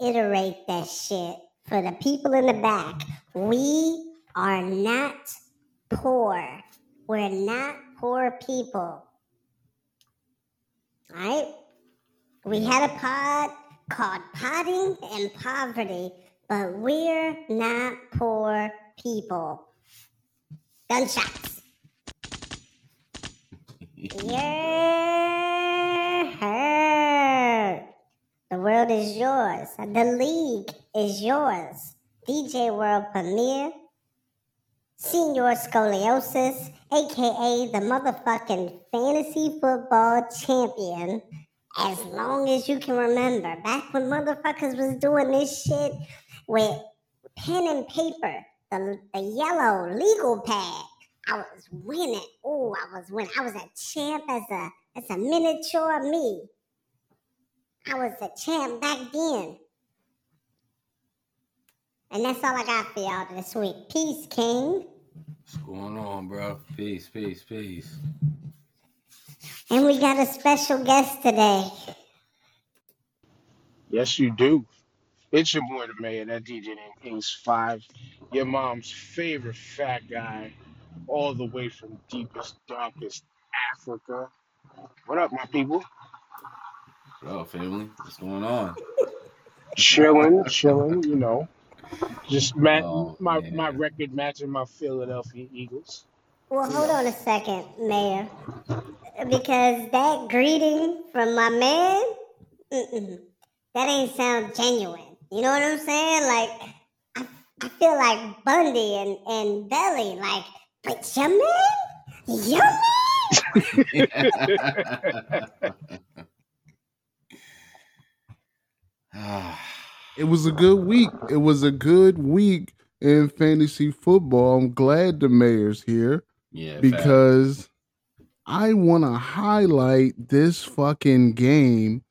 reiterate that shit for the people in the back. We are not poor. We're not poor people. All right? We had a pod called Potting and Poverty, but we're not poor people. Gunshots. You're hurt. The world is yours. The league is yours. DJ World Premiere. Senior Scoliosis, aka the motherfucking fantasy football champion. As long as you can remember, back when motherfuckers was doing this shit with pen and paper, the, the yellow legal pad. I was winning. Oh, I was winning. I was a champ as a as a miniature me. I was a champ back then. And that's all I got for y'all this week. Peace, King. What's going on, bro? Peace, peace, peace. And we got a special guest today. Yes, you do. It's your boy, the mayor, that DJ named Ace 5, your mom's favorite fat guy, all the way from deepest, darkest Africa. What up, my people? What up, family? What's going on? Chilling, chilling, you know. Just ma- Oh, my, my record matching my Philadelphia Eagles. Well, hold on a second, Mayor. Because that greeting from my man, that ain't sound genuine. You know what I'm saying? Like, I, I feel like Bundy and, and Belly, like, but your man? Your man? Ah, It was a good week. It was a good week in fantasy football. I'm glad the mayor's here yeah, fact. because I want to highlight this fucking game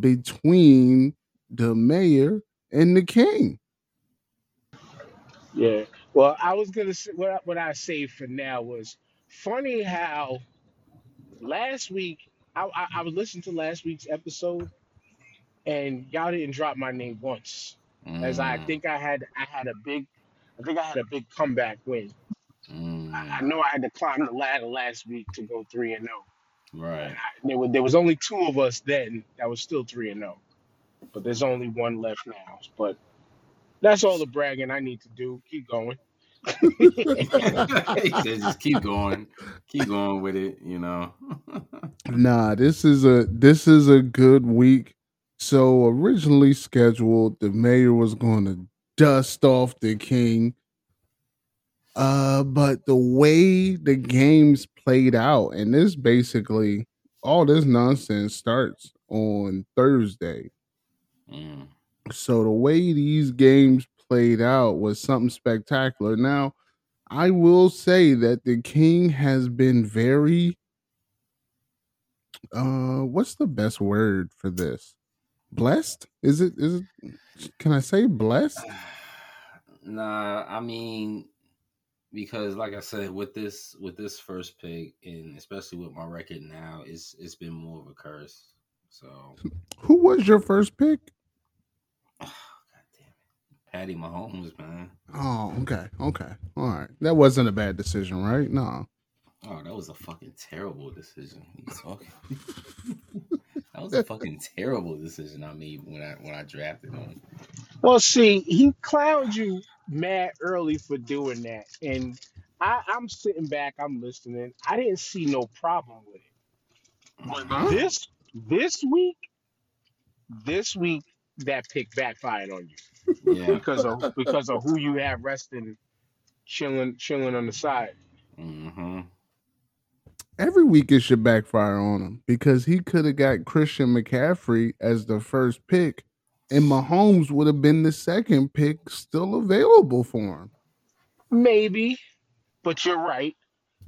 between the mayor and the king. Yeah. Well, I was gonna say what I, what I saved for now was funny how last week I, I, I was listening to last week's episode and y'all didn't drop my name once. As I Mm, think I had I had a big I think I had a big comeback win. I, I mm, know I had to climb the ladder last week to go three and zero. right. And I, there was there was only two of us then that was still three and zero. But there's only one left now. But that's all the bragging I need to do. Keep going. he said, just keep going, keep going with it. You know. Nah, this is a this is a good week. So originally scheduled, the mayor was going to dust off the king. Uh, but the way the games played out, and this basically all this nonsense starts on Thursday. Mm, So the way these games played out was something spectacular. Now, I will say that the king has been very uh what's the best word for this? Blessed? Is it is it can I say blessed? nah, I mean, because like I said, with this with this first pick, and especially with my record now, it's it's been more of a curse. So, Who was your first pick? Oh, God damn it, Patty Mahomes, man. Oh, okay. Okay. All right. That wasn't a bad decision, right? No. Oh, that was a fucking terrible decision. What are you talking? that was a fucking terrible decision I made when I when I drafted him. Well, see, he clowned you mad early for doing that, and I, I'm sitting back, I'm listening. I didn't see no problem with it. But Huh? this this week, this week, that pick backfired on you Yeah. because of because of who you have resting, chilling, chilling on the side. Mm-hmm. Every week it should backfire on him because he could have got Christian McCaffrey as the first pick, and Mahomes would have been the second pick still available for him. Maybe, but you're right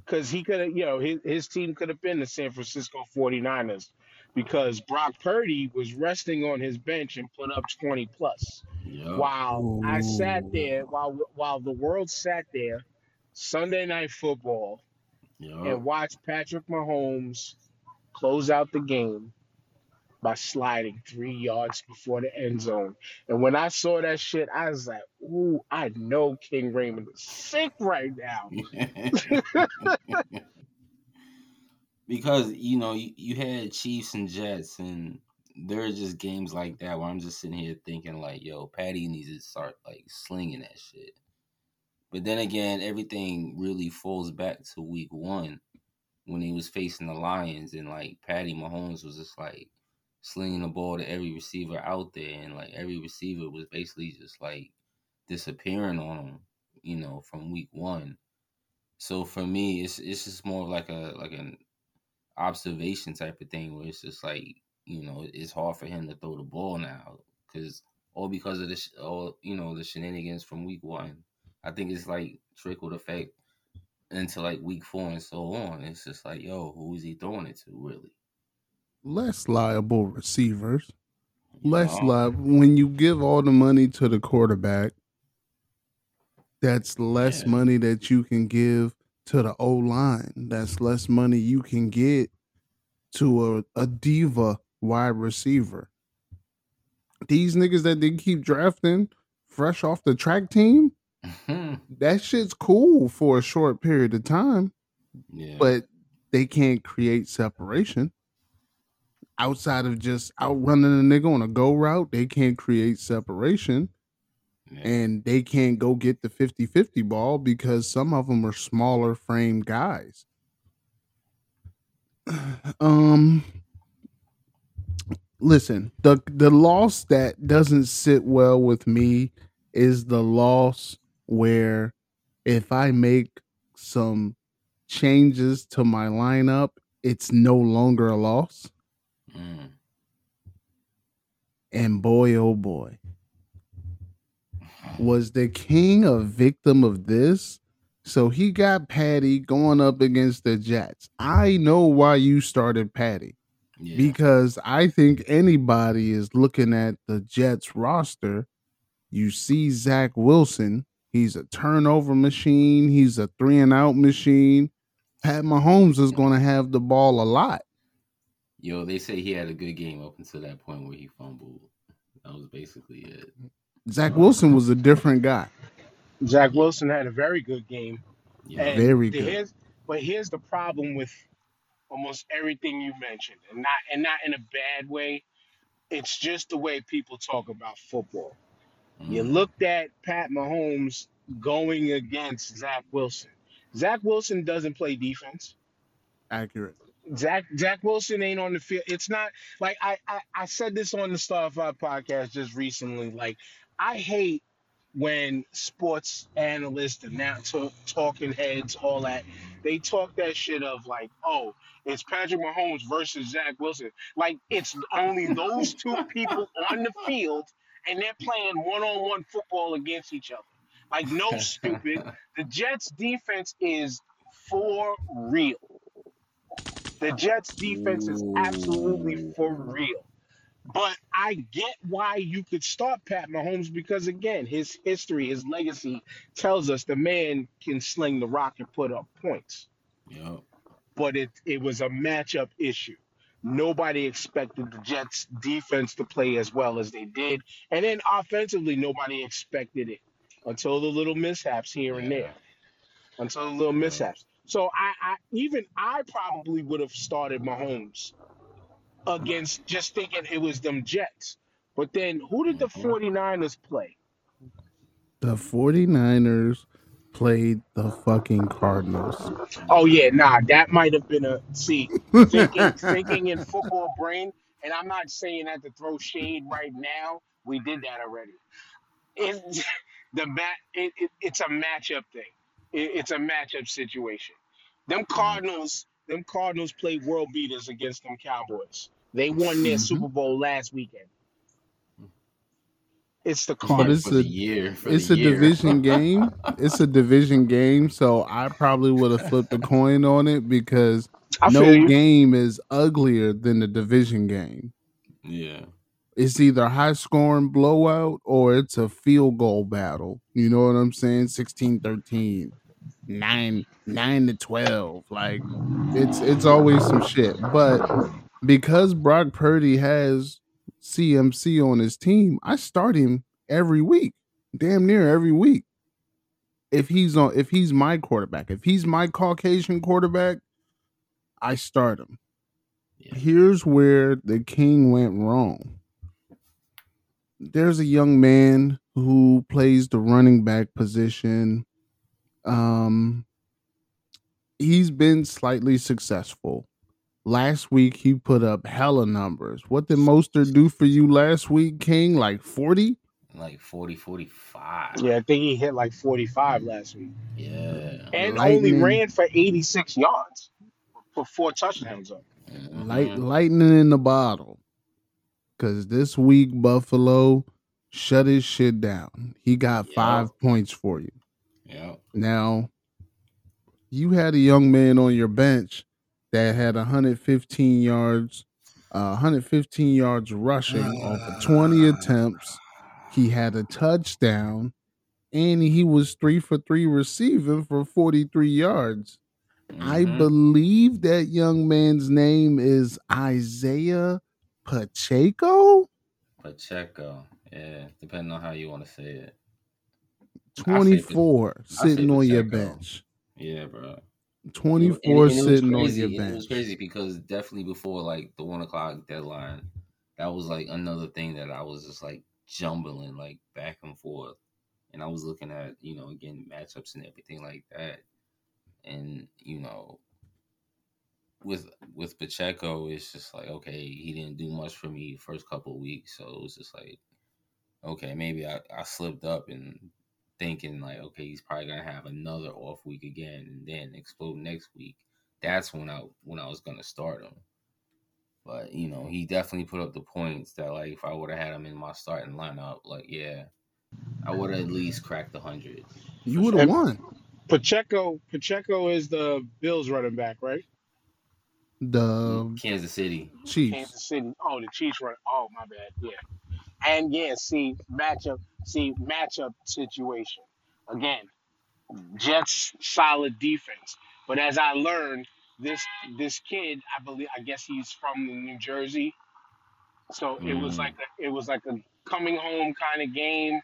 because he could have, you know, his, his team could have been the San Francisco 49ers because Brock Purdy was resting on his bench and put up 20 plus. Yep. While I sat there, while while the world sat there, Sunday night football, And watch Patrick Mahomes close out the game by sliding three yards before the end zone. And when I saw that shit, I was like, ooh, I know King Raymond is sick right now. because you know you, you had Chiefs and Jets, and there are just games like that where I'm just sitting here thinking like, yo, Patty needs to start like slinging that shit. But then again, everything really falls back to week one when he was facing the Lions, and like Patty Mahomes was just like slinging the ball to every receiver out there, and like every receiver was basically just like disappearing on him, you know, from week one. So for me, it's it's just more like a like an observation type of thing where it's just like you know it's hard for him to throw the ball now because all because of this all you know the shenanigans from week one. I think it's like trickled effect into like week four and so on. It's just like yo, who is he throwing it to really? Less liable receivers. Less liable when you give all the money to the quarterback. That's less Yeah. money that you can give to the O line. That's less money you can get to a, a diva wide receiver. These niggas that they keep drafting fresh off the track team, that shit's cool for a short period of time, yeah, but they can't create separation. Outside of just outrunning a nigga on a go route, they can't create separation yeah. and they can't go get the 50-50 ball because some of them are smaller frame guys. Um listen, the the loss that doesn't sit well with me is the loss where if I make some changes to my lineup, it's no longer a loss. Mm. And boy, oh boy, was the king a victim of this? So he got Patty going up against the Jets. I know why you started Patty yeah. because I think anybody is looking at the Jets roster. You see Zach Wilson, he's a turnover machine, he's a three and out machine. Pat Mahomes is going to have the ball a lot. Yo, they say he had a good game up until that point where he fumbled. That was basically it. Zach Wilson was a different guy. Zach Wilson had a very good game. Yeah. Very the- good. Here's, but here's the problem with almost everything you mentioned, and not and not in a bad way. It's just the way people talk about football. You Mm. looked at Pat Mahomes going against Zach Wilson. Zach Wilson doesn't play defense. Accurate. Zach Zach Wilson ain't on the field. It's not like I, I I said this on the Star Five podcast just recently. Like I hate when sports analysts and now talk, talking heads, all that, they talk that shit of like, oh, it's Patrick Mahomes versus Zach Wilson. Like it's only those two people on the field, and they're playing one-on-one football against each other. Like no stupid. The Jets defense is for real. The Jets defense is absolutely for real. But I get why you could start Pat Mahomes because again, his history, his legacy tells us the man can sling the rock and put up points. Yup. But it it was a matchup issue. Nobody expected the Jets defense to play as well as they did. And then offensively, nobody expected it until the little mishaps here and there. Until the little mishaps. So I, I even I probably would have started Mahomes against just thinking it was them Jets. But then who did the Mhm. 49ers play? The 49ers played the fucking Cardinals. Oh yeah, nah, that might have been a see thinking thinking in football brain, and I'm not saying that to throw shade right now. We did that already. It, the mat, it, it, it's a matchup thing. It, it's a matchup situation. Them Cardinals, them Cardinals played world beaters against them Cowboys. They won their Mhm. Super Bowl last weekend. It's the But it's for a- the year. For It's the a year. division game. It's a division game, so I probably would have flipped a coin on it because I no game is uglier than the division game. Yeah. It's either high scoring blowout or it's a field goal battle. You know what I'm saying? 16 13, 9 9 to 12. Like it's it's always some shit. But because Brock Purdy has CMC on his team, I start him every week, damn near every week. If he's on, if he's my quarterback, if he's my Caucasian quarterback, I start him. Yeah. Here's where the king went wrong. There's a young man who plays the running back position. Um, he's been slightly successful. Last week he put up hella numbers. What did Mostert do for you last week, King? Like 40? Like 40, 45. Yeah, I think he hit like 45 last week. Yeah. And only ran for 86 yards. Put four touchdowns up. Mhm. Light lightning in the bottle. Cause this week Buffalo shut his shit down. He got Yeah. five points for you. Yep. Now, you had a young man on your bench that had 115 yards, uh, 115 yards rushing off of 20 attempts. He had a touchdown, and he was three for three receiving for 43 yards. I Mhm. believe that young man's name is Isaiah Pacheco. Pacheco. Yeah, depending on how you want to say it. 24 say sitting on your bench. Yeah, bro. 24 And- and it was sitting on crazy, your and It was crazy because definitely before like the one o'clock deadline, that was like another thing that I was just like jumbling like back and forth, and I was looking at you know again matchups and everything like that, and you know with with Pacheco, it's just like okay, he didn't do much for me first couple of weeks, so it was just like okay, maybe I, I slipped up and thinking like, okay, he's probably gonna have another off week again and then explode next week. That's when I when I was gonna start him. But you know, he definitely put up the points that like if I would have had him in my starting lineup, like yeah, I would have at least cracked the hundred. You would have sure. won. Pacheco Pacheco is the Bills running back, right? The Kansas City. Chiefs. Kansas City. Oh, the Chiefs run. Oh, my bad. Yeah. And yeah, see matchup. See matchup situation. Again, Jets solid defense, but as I learned, this this kid, I believe, I guess he's from New Jersey, so it was Mm. like a, it was like a coming home kind of game.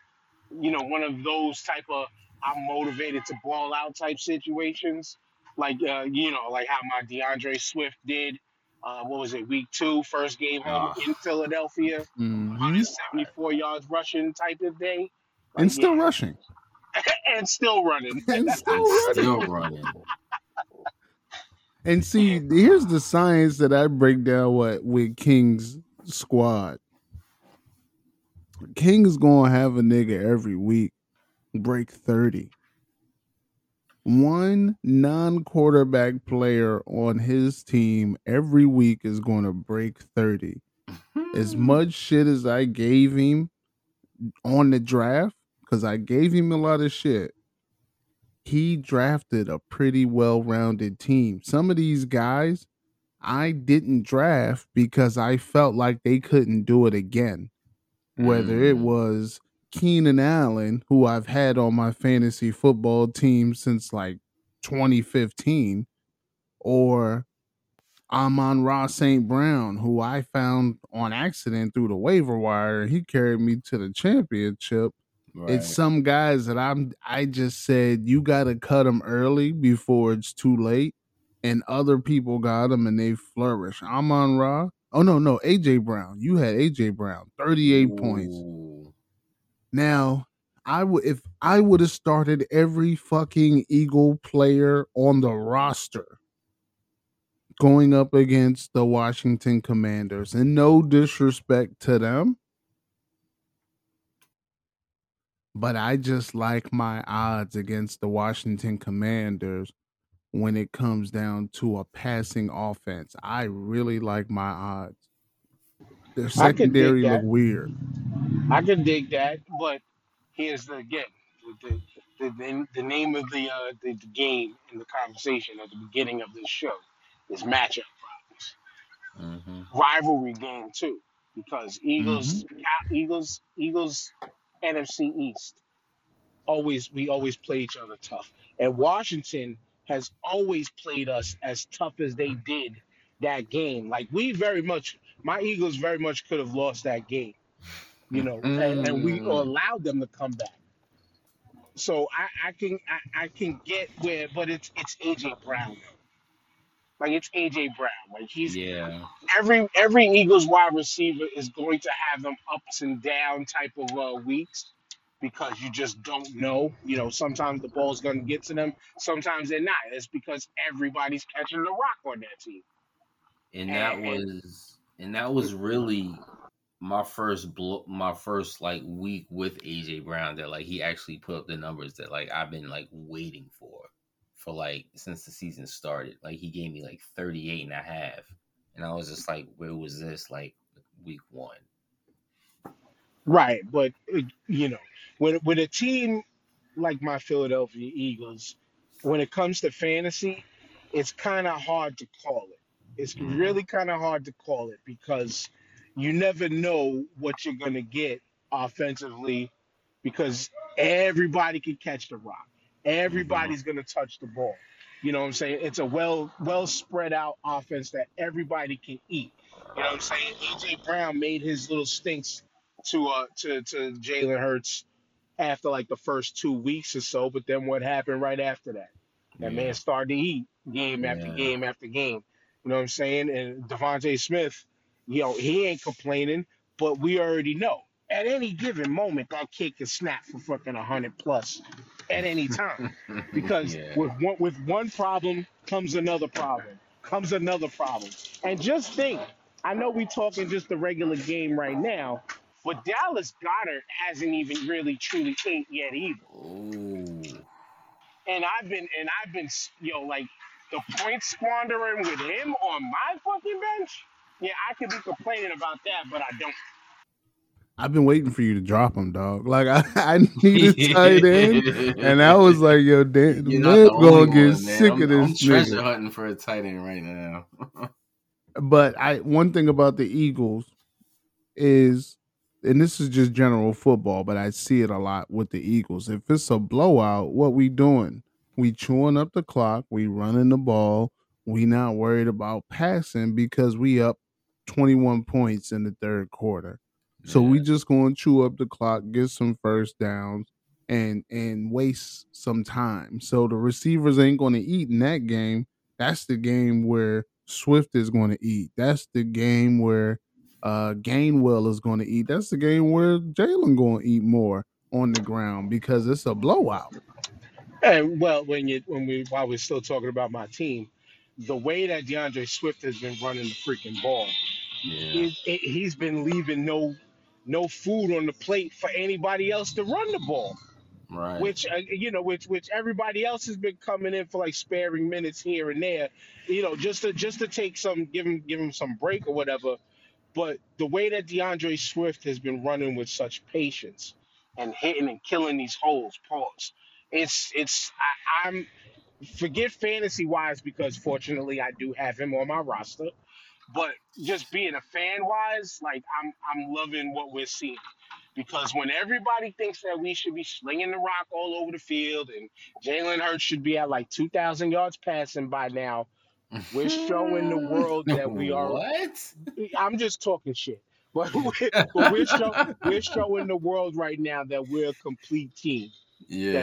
You know, one of those type of I'm motivated to ball out type situations, like uh, you know, like how my DeAndre Swift did. Uh, what was it? Week two, first game home Ah. in Philadelphia, Mhm. 174 yards rushing type of day, And Like, still yeah. rushing. and still running. And still running. still running. And see, here's the science that I break down what with King's squad. King's gonna have a nigga every week break 30. One non-quarterback player on his team every week is gonna break 30. As much shit as I gave him on the draft, because I gave him a lot of shit he drafted a pretty well-rounded team. Some of these guys I didn't draft because I felt like they couldn't do it again. Whether it Mm. was Keenan Allen, who I've had on my fantasy football team since like 2015, or Amon-Ra St. Brown, who I found on accident through the waiver wire. He carried me to the championship Right. it's some guys that I'm I just said you got to cut them early before it's too late, and other people got them and they flourish. Amon-Ra. Oh no, no, AJ Brown. You had AJ Brown, 38 points. Now, I would if I would have started every fucking Eagle player on the roster going up against the Washington Commanders, and no disrespect to them, but I just like my odds against the Washington Commanders when it comes down to a passing offense. I really like my odds. Their I could dig secondary look that. weird. I can dig that, but here's the again the the, the, the name of the, uh, the the game in the conversation at the beginning of this show is matchup problems, Mhm. rivalry game too, because Eagles Eagles Eagles NFC East always we always play each other tough, and Washington has always played us as tough as they did that game. Like we very much, my Eagles very much could have lost that game, you know, and, and we Mm, allowed them to come back. So I, I can I, I can get where, but it's it's AJ Brown. Like it's AJ Brown. Like he's yeah, every every Eagles wide receiver is going to have them ups and down type of uh, weeks because you just don't know. You know, sometimes the ball's going to get to them, sometimes they're not. It's because everybody's catching the rock on that team. and And, that and was and that was really my first blo- my first like week with AJ Brown that like he actually put up the numbers that like I've been like waiting for for like since the season started. Like he gave me like 38 and a half. And I was just like, where was this like week one? right, but uh, you know, with with a team like my Philadelphia Eagles, when it comes to fantasy, it's kind of hard to call it. It's really kind of hard to call it because you never know what you're going to get offensively because everybody can catch the rock. Everybody's going to touch the ball. You know what I'm saying? It's a well well spread out offense that everybody can eat. You know what I'm saying? AJ Brown made his little stinks to uh to to Jalen Hurts after like the first two weeks or so, but then what happened right after that? That Yeah, man started to eat game after yeah, game after game. You know what I'm saying? And DeVonta Smith, you know, he ain't complaining, but we already know at any given moment that kid can snap for fucking hundred plus at any time. Because yeah, with one with one problem comes another problem, comes another problem. And just think, I know we talking just the regular game right now, but Dallas Goedert hasn't even really truly ate yet either. oh, And I've been and I've been yo know, like the point squandering with him on my fucking bench. Yeah, I could be complaining about that, but I don't. I've been waiting for you to drop him, dog. Like I, I need a tight end, and I was like, yo, Dan, You're Webb gonna get one, man. sick I'm, of I'm this treasure nigga. hunting for a tight end right now. But I one thing about the Eagles is, and this is just general football, but I see it a lot with the Eagles. If it's a blowout, what we doing? We chewing up the clock. We running the ball. We not worried about passing because we up twenty one points in the third quarter. So yeah, we just going to chew up the clock, get some first downs, and and waste some time. So the receivers ain't going to eat in that game. That's the game where Swift is going to eat. That's the game where uh Gainwell is going to eat. That's the game where Jalen going to eat more on the ground because it's a blowout. And well, when you when we while we're still talking about my team, the way that DeAndre Swift has been running the freaking ball, yeah, it, it, he's been leaving no no food on the plate for anybody else to run the ball. right. which uh, you know, which which everybody else has been coming in for like sparing minutes here and there, you know, just to just to take some, give him give him some break or whatever. But the way that DeAndre Swift has been running with such patience and hitting and killing these holes, pause. It's it's I, I'm forget fantasy wise because fortunately I do have him on my roster. But just being a fan wise, like I'm I'm loving what we're seeing because when everybody thinks that we should be slinging the rock all over the field and Jalen Hurts should be at like 2,000 yards passing by now, we're showing the world that we are. what? I'm just talking shit, but we're, but we're, show, we're showing the world right now that we're a complete team.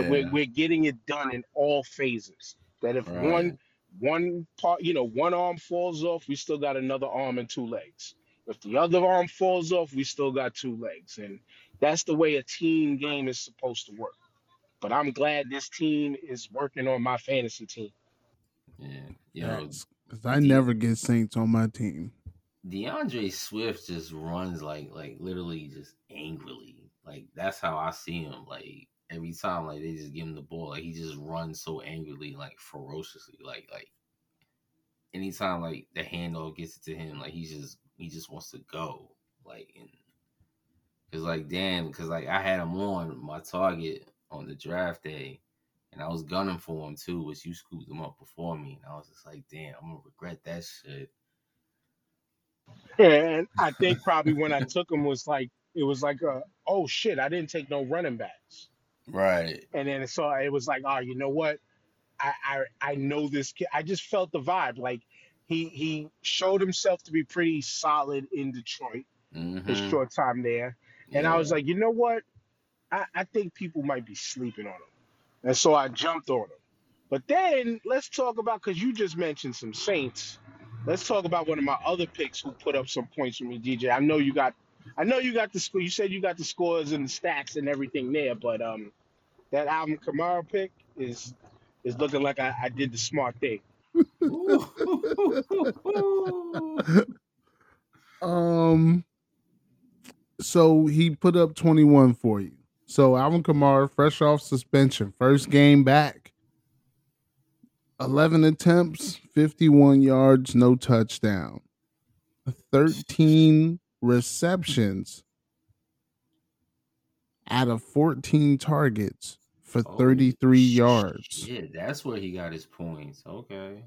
That we're we're getting it done in all phases. That if right. one one part, you know, one arm falls off, we still got another arm and two legs. If the other arm falls off, we still got two legs, and that's the way a team game is supposed to work. But I'm glad this team is working on my fantasy team. Yeah, yo, That's because I never get Saints on my team. DeAndre Swift just runs like like literally just angrily. Like that's how I see him. Like every time like they just give him the ball, like he just runs so angrily, like ferociously. Like like anytime like the handoff gets it to him, like he just he just wants to go. Like and cause like damn, cause like I had him on my target on the draft day. And I was gunning for him too, which you scooped him up before me. And I was just like, damn, I'm gonna regret that shit. And I think probably when I took him was like it was like uh oh shit, I didn't take no running backs. Right. And then so it was like, oh, you know what? I I, I know this kid. I just felt the vibe. Like he he showed himself to be pretty solid in Detroit his Mm-hmm. short time there, and I was like, you know what? I, I think people might be sleeping on him, and so I jumped on him. But then let's talk about because you just mentioned some Saints. Let's talk about one of my other picks who put up some points for me, DJ. I know you got, I know you got the score. You said you got the scores and the stats and everything there, but um, that Alvin Kamara pick is is looking like I, I did the smart thing. Um, so he put up 21 for you. So Alvin Kamara, fresh off suspension, first game back, 11 attempts, 51 yards, no touchdown, 13 receptions out of 14 targets for Oh, 33 yards. Yeah, that's where he got his points. Okay.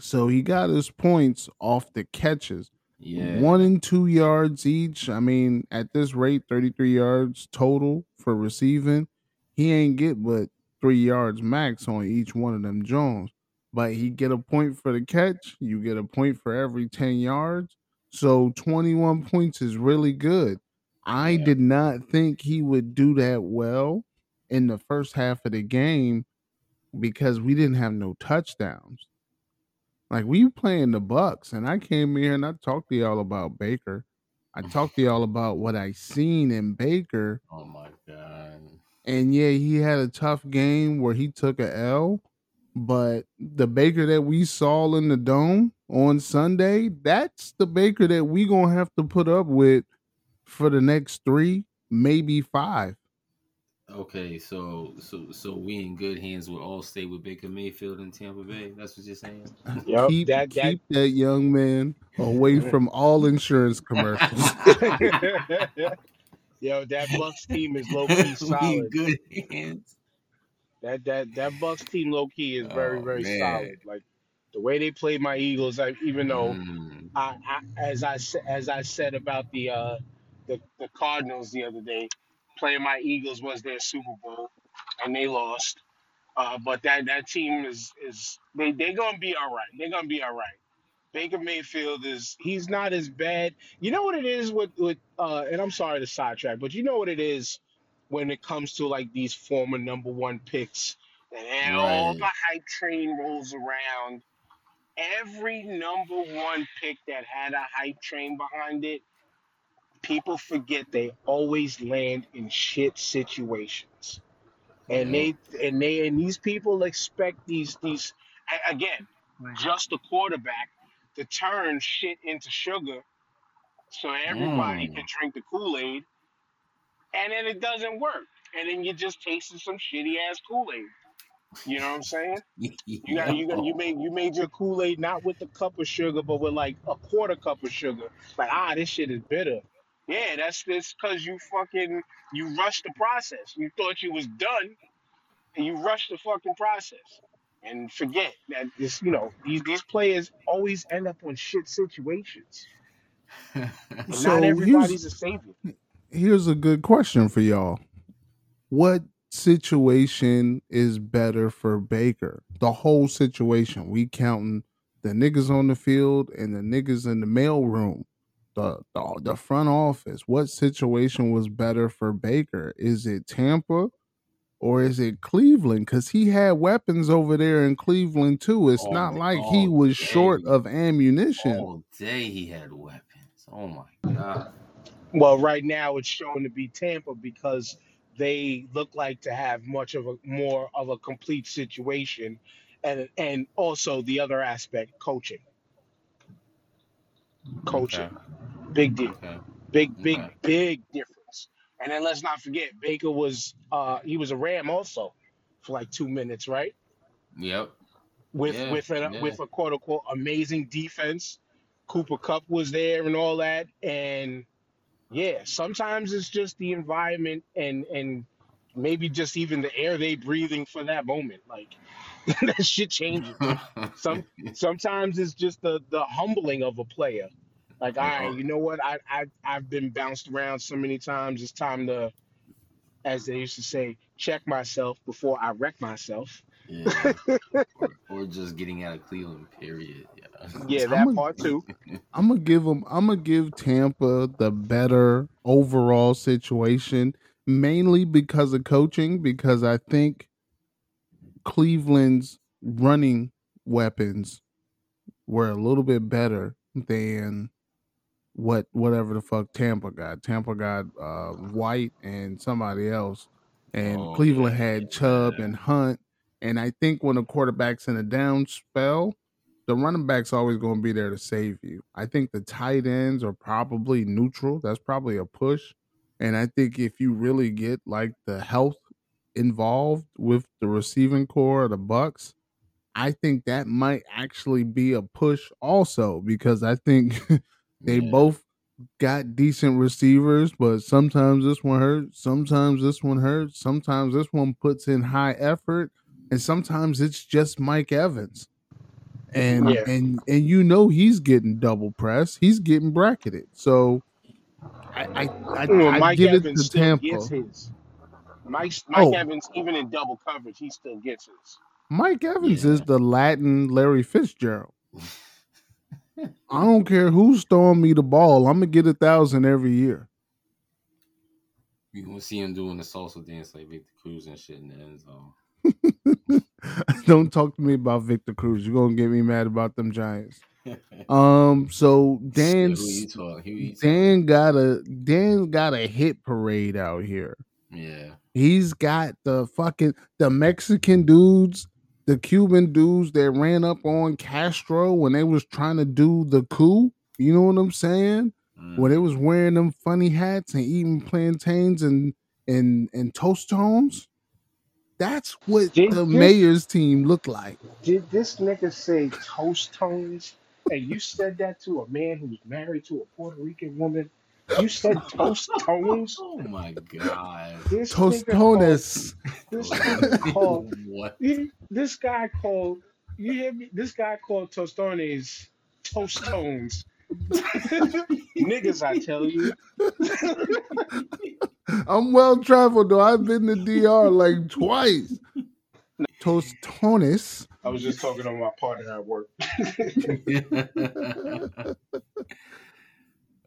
So he got his points off the catches. Yeah. One and two yards each. I mean, at this rate, 33 yards total for receiving. He ain't get but three yards max on each one of them Jones. But he get a point for the catch. You get a point for every 10 yards. So 21 points is really good. I Yeah. did not think he would do that well in the first half of the game because we didn't have no touchdowns. Like we playing the Bucks, and I came here and I talked to y'all about Baker. I talked to y'all about what I seen in Baker, Oh my god. and yeah, he had a tough game where he took a L. But the Baker that we saw in the dome on Sunday, that's the Baker that we gonna have to put up with for the next three, maybe five. Okay, so so so we in good hands with Allstate with Baker Mayfield in Tampa Bay. That's what you're saying. Yep, keep that- that- keep that young man away from all insurance commercials. Yo, that Bucks team is low key we in solid. good hands. That that that Bucks team low key is very Oh, very man. solid. Like the way they played my Eagles, I, even though Mm. I, I as I as I said about the uh the, the Cardinals the other day, playing my Eagles was their Super Bowl, and they lost. Uh, but that that team is is they they're gonna be all right. They're gonna be all right. Baker Mayfield is he's not as bad. You know what it is with with uh, and I'm sorry to sidetrack, but you know what it is when it comes to like these former number one picks and, and all Right. the hype train rolls around. Every number one pick that had a hype train behind it, people forget they always land in shit situations. And Yeah. they and they and these people expect these these again just a quarterback to turn shit into sugar so everybody Mm. can drink the kool-aid and then it doesn't work. And then you're just tasting some shitty ass kool-aid. You know what i'm saying? You got you got you made you made your kool-aid not with a cup of sugar but with like a quarter cup of sugar. Like ah this shit is bitter yeah that's that's because you fucking you rushed the process you thought you was done and you rushed the fucking process and forget that this you know these these players always end up on shit situations So not here's- everybody's a savior Here's a good question for y'all. What situation is better for Baker? The whole situation. We counting the niggas on the field and the niggas in the mail room. The, the the front office. What situation was better for Baker? Is it Tampa or is it Cleveland? Because he had weapons over there in Cleveland too. It's All not day- like he all was short of ammunition. All day he had weapons. Oh my god. Well, right now it's shown to be Tampa because they look like to have much of a more of a complete situation, and and also the other aspect, coaching. Coaching, Okay. big deal, Okay. big big Okay. big difference. And then let's not forget, Baker was uh he was a Ram also for like two minutes, right? Yep. With Yeah, with a yeah. with a quote unquote amazing defense. Cooper Kupp was there and all that, and yeah, sometimes it's just the environment and and maybe just even the air they breathing for that moment. Like that shit changes. Some sometimes it's just the the humbling of a player. Like, all right, you know what? I I I've been bounced around so many times. It's time to, as they used to say, check myself before I wreck myself. yeah. or, or just getting out of Cleveland. Period. Yeah. Yeah, that a- part too. I'm gonna give them. I'm gonna give Tampa the better overall situation, mainly because of coaching. Because I think Cleveland's running weapons were a little bit better than what whatever the fuck Tampa got. Tampa got uh, White and somebody else, and Oh, Cleveland yeah, had Chubb yeah. and Hunt. And I think when a quarterback's in a down spell, the running back's always going to be there to save you. I think the tight ends are probably neutral. That's probably a push. And I think if you really get like the health involved with the receiving corps of the Bucks, I think that might actually be a push also because I think they Yeah. both got decent receivers, but sometimes this one hurts, sometimes this one hurts, sometimes this one puts in high effort, and sometimes it's just Mike Evans. And Yeah. and and you know he's getting double press, he's getting bracketed. So I I I, Well, I Mike give Evans it to Tampa. Gets his. Mike Mike Oh. Evans, even in double coverage, he still gets his. Mike Evans is the Latin Larry Fitzgerald. I don't care who's throwing me the ball. I'm gonna get a thousand every year. You gonna see him doing the salsa dance like Victor Cruz and shit in the end zone. don't talk to me about Victor Cruz. You're gonna get me mad about them Giants. Um, so Shit, Dan's who you talking? Who you talking? Dan got a Dan got a hit parade out here. Yeah. He's got the fucking the Mexican dudes, the Cuban dudes that ran up on Castro when they was trying to do the coup. You know what I'm saying? When they Mm. was wearing them funny hats and eating plantains and and and toast tones. That's what Did the this- mayor's team looked like. Did this nigga say toast tones? And you said that to a man who's married to a Puerto Rican woman? You said toast tones? Oh my god. This nigga called, Tostones. this nigga called what? He- this guy called you hear me? This guy called Tostones toast tones. Niggas, I tell you. I'm well traveled though. I've been to DR like twice. Tostones. I was just talking to my partner at work.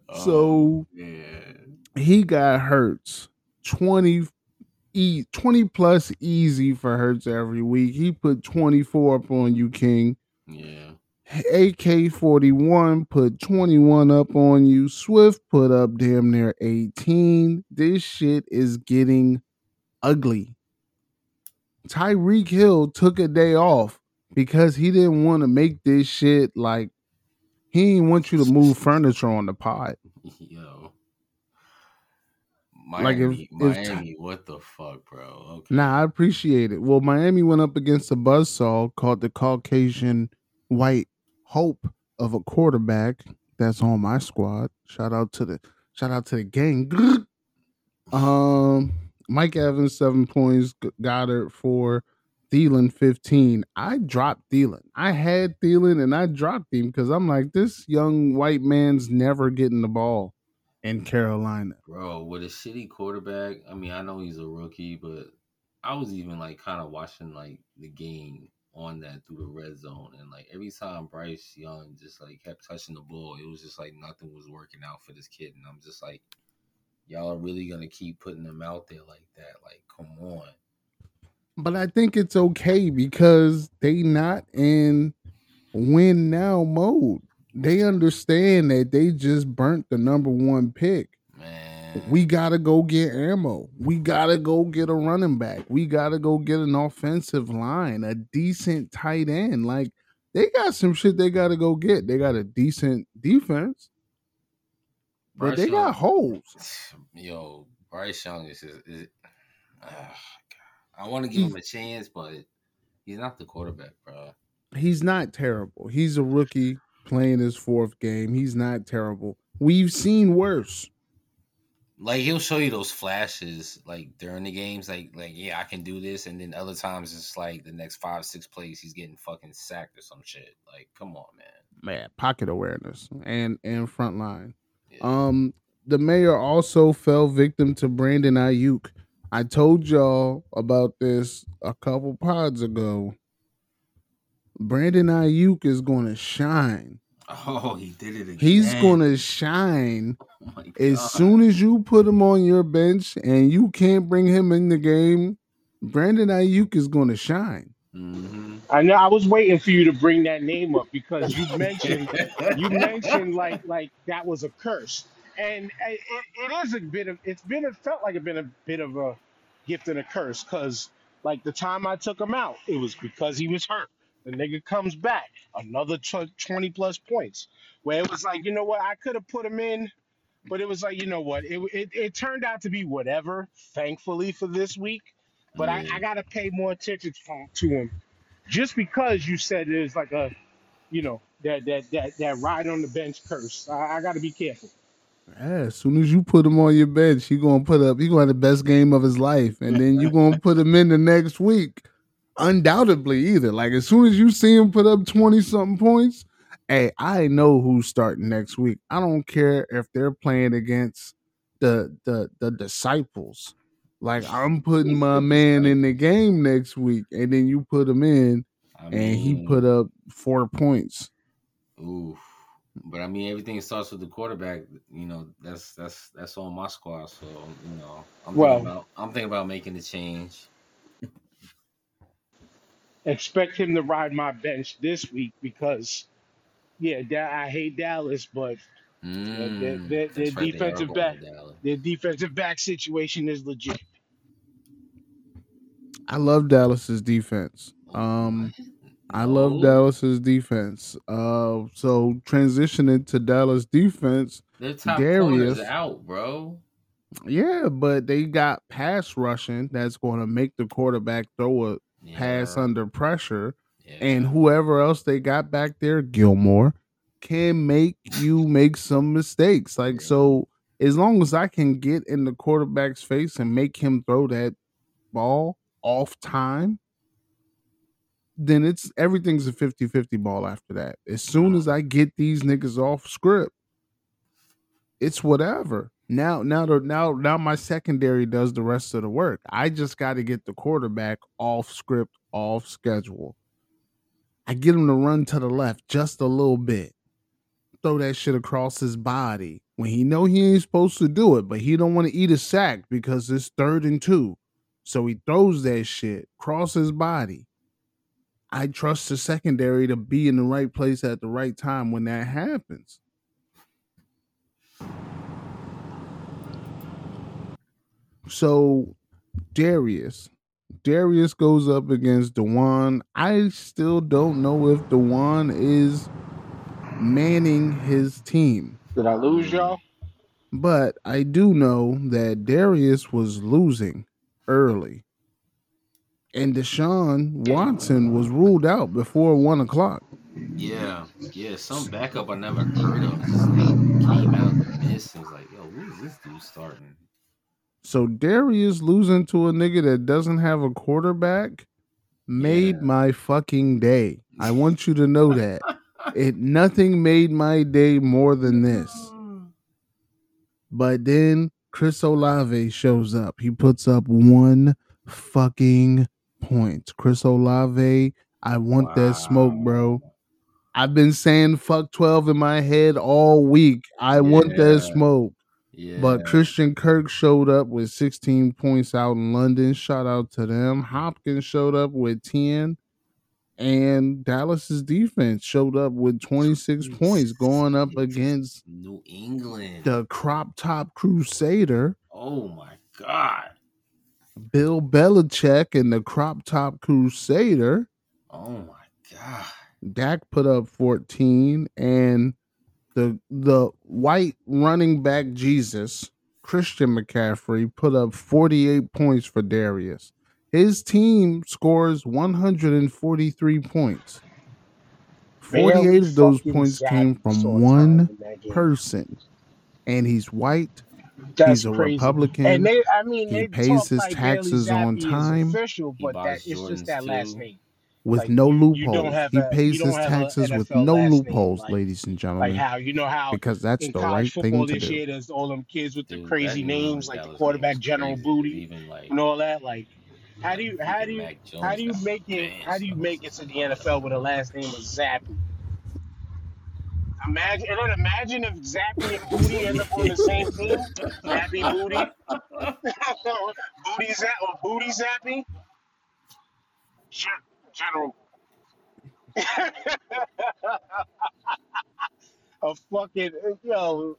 Oh, So yeah. he got Hurts 20 e 20 plus easy for Hurts every week. He put 24 up on you, King. Yeah. AK 41 put 21 up on you. Swift put up damn near 18. This shit is getting ugly. Tyreek Hill took a day off because he didn't want to make this shit like he didn't want you to move furniture on the pod. Yo. Like, if- Miami, if Miami, what the fuck, bro? Okay. Nah, I appreciate it. Well, Miami went up against a buzzsaw called the Caucasian White Hope of a quarterback that's on my squad. Shout out to the shout out to the gang. um, Mike Evans seven points, Goedert four, Thielen fifteen. I dropped Thielen. I had Thielen and I dropped him because I'm like this young white man's never getting the ball in Carolina. Bro, with a shitty quarterback, I mean, I know he's a rookie, but I was even like kind of watching like the game on that through the red zone, and like every time Bryce Young just like kept touching the ball, it was just like nothing was working out for this kid, and I'm just like, y'all are really gonna keep putting him out there like that? Like, come on. But I think it's okay because they not in win now mode. They understand that they just burnt the number one pick. Man, We gotta go get ammo. We gotta go get a running back. We gotta go get an offensive line, a decent tight end. Like they got some shit they gotta go get. They got a decent defense, but they Young- got holes. Yo, Bryce Young is. Is, ah, God. I want to give him a chance, but he's not the quarterback, bro. he's not terrible. He's a rookie playing his fourth game. He's not terrible. We've seen worse. Like he'll show you those flashes like during the games, like like yeah, I can do this, and then other times it's like the next five six plays he's getting fucking sacked or some shit. Like, come on, man. Man, pocket awareness and and front line. Yeah. Um, the mayor also fell victim to Brandon Aiyuk. I told y'all about this a couple pods ago. Brandon Aiyuk is going to shine. Oh, he did it again. He's going to shine Oh as soon as you put him on your bench and you can't bring him in the game. Brandon Aiyuk is going to shine. Mhm. I know. I was waiting for you to bring that name up because you mentioned you mentioned like like that was a curse, and it, it is a bit of it's been it felt like it been a bit of a gift and a curse because like the time I took him out, it was because he was hurt. The nigga comes back, another tw- twenty plus points. Where it was like, you know what, I could have put him in, but it was like, you know what, it it, it turned out to be whatever. Thankfully for this week, but I, I gotta pay more attention to to him just because you said there's like a you know that that that that ride on the bench curse i, I got to be careful as soon as you put him on your bench, he gonna put up. He gonna have the best game of his life, and then you gonna put him in the next week, undoubtedly. Either like as soon as you see him put up twenty something points, hey, I know who's starting next week. I don't care if they're playing against the the the disciples. Like I'm putting my man in the game next week, and then you put him in, I and he put up four points. Oof. But I mean, everything starts with the quarterback. You know, that's that's that's on my squad. So you know, I'm Well- thinking about I'm thinking about making the change. expect him to ride my bench this week because yeah da- i hate dallas but Mm, their- their- their that's right, they are defensive going back- to Dallas. their defensive back situation is legit I love Dallas's defense. Um, I love Dallas's defense. Uh, so transitioning to Dallas defense, Their top Darius- out, bro. yeah, but they got pass rushing that's going to make the quarterback throw a pass under pressure, yeah. and whoever else they got back there, Gilmore, can make you make some mistakes. Like so, as long as I can get in the quarterback's face and make him throw that ball off time, then it's everything's a 50-50 ball after that. As soon as I get these niggas off script, it's whatever. Now now the now now my secondary does the rest of the work. I just got to get the quarterback off script, off schedule. I get him to run to the left just a little bit. Throw that shit across his body when he know he ain't supposed to do it, but he don't want to eat a sack because it's third and two. So he throws that shit across his body. I trust the secondary to be in the right place at the right time when that happens. So Darius. Darius goes up against Dewan. I still don't know if Dewan is manning his team. did i lose y'all But I do know that Darius was losing early. And Deshaun Watson was ruled out before one o'clock. Yeah, yeah, some backup I never heard of came out missing. It's like, yo, who is this dude starting? So Darius losing to a nigga that doesn't have a quarterback made Yeah. my fucking day. I want you to know that. It nothing made my day more than this. But then Chris Olave shows up. He puts up one fucking point. Chris Olave, I want that smoke, bro. I've been saying fuck 12 in my head all week. I want that smoke. Yeah, But Christian Kirk showed up with 16 points out in London. Shout out to them. Hopkins showed up with 10. And Dallas's defense showed up with 26 points going up against New England. the crop top crusader, oh my god. Bill Belichick and the crop top crusader. Oh my god. Dak put up 14 and the the white running back Jesus, Christian McCaffrey put up 48 points for Darius. His team scores 143 points. 48 of those points came from one time in that game. person. And he's white. That's he's a crazy. Republican. And they, I mean, He pays his like taxes on time. official, but that it's Jordans just that last name. with Like, no you- you don't loopholes. he a- pays his taxes with no loopholes, like- ladies and Like gentlemen, how you know how because that's in the right thing to this do. year, there's all them kids with the crazy that New England names like the quarterback General crazy. Booty Even like and all that. Like How do you how do you how do you make it how do you make it to the NFL with a last name of Zappe? Imagine and then imagine if Zappe and Booty end up on the same team. Zappe Booty. Booty Zap or Booty Zappe. Gen- General. a fucking yo.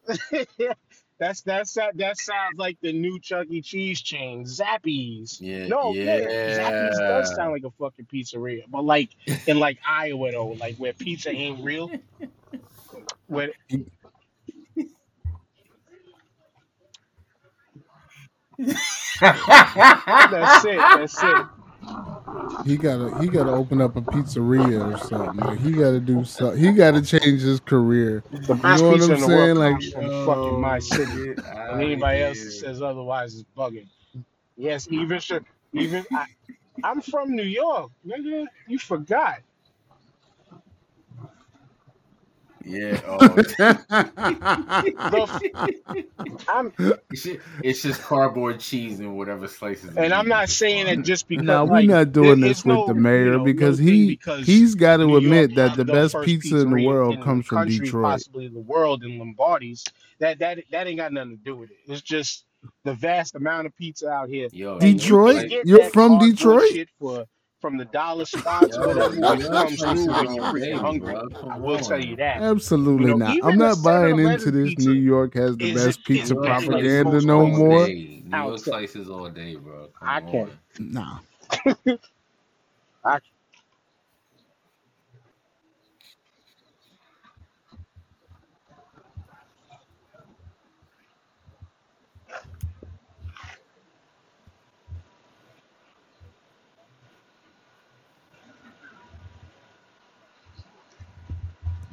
that's that's that that sounds like the new Chuck E. Cheese chain, Zappies. Yeah, No, yeah, Zappies does sound like a fucking pizzeria, but like in like Iowa though, like where pizza ain't real. Where that's it, that's it. He gotta he gotta open up a pizzeria or something. Like he gotta do something. He gotta change his career. The You best know what pizza I'm in the saying? world Like comes from fucking my um, city, get and out anybody else that says otherwise is bugging. Yes, even should even I, I'm from New York, nigga. You forgot. Yeah, oh, The I'm it's just, it's just cardboard cheese and whatever slices. and I'm not saying that just because no, we're not doing this with no the you mayor know because he because he's got to New York admit that the the best first pizza in the world in the comes from Detroit. possibly the world, in Lombardi's. That that that ain't got nothing to do with it. It's just the vast amount of pizza out here, Yo, and you Detroit? You're from Detroit? for from the dollar spots yo, whatever, New which York comes through when you're all freaking hungry. Bro. I will tell you on. that. You Absolutely know, not. I'm not buying into this. pizza New York has the best is pizza New York better than slices propaganda most no more. day. New York slices all day, bro. Come I can't. on. Nah. I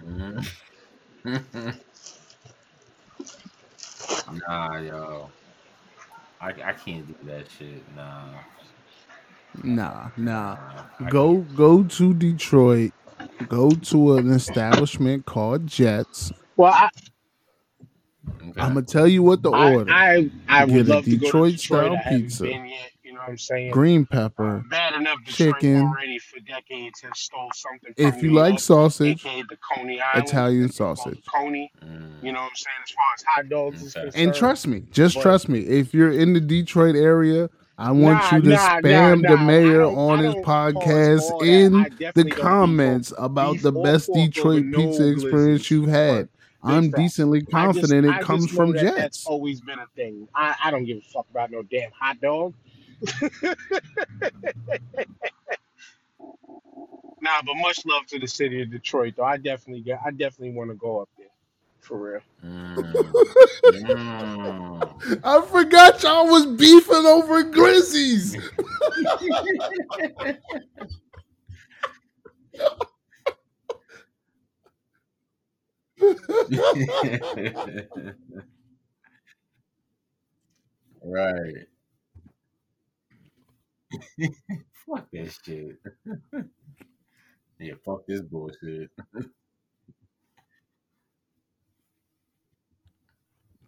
Mm-hmm. nah, yo. I, I can't do that shit. Nah. Nah, nah. Nah. Go go to Detroit. Go to an establishment called Jets. well, I I'm gonna tell you what the order. I I You would get a love to go to Detroit Detroit. style I pizza, been yet. You know what I'm saying? green Uh, pepper, bad enough Detroit chicken. already for decades has stole something from If New you like sausage, aka the Coney Island, Italian that they call the sausage. Coney. You Mm, know what I'm saying? As far as hot dogs is okay. And trust me, just but trust me. If you're in the Detroit area, I want nah, you to nah, nah, spam the nah. I mayor don't on his podcast in the definitely don't beef off comments about beef the best pork over Detroit no pizza experience you've had. I'm decently I just confident it comes from that that's Jets. always been a thing. I I don't give a fuck about no damn hot dog. Nah, but much love to the city of Detroit, though. I definitely get, I definitely want to go up there, for real. Mm, mm. I forgot y'all was beefing over Grizzlies. right. Fuck that shit. Yeah, fuck this bullshit.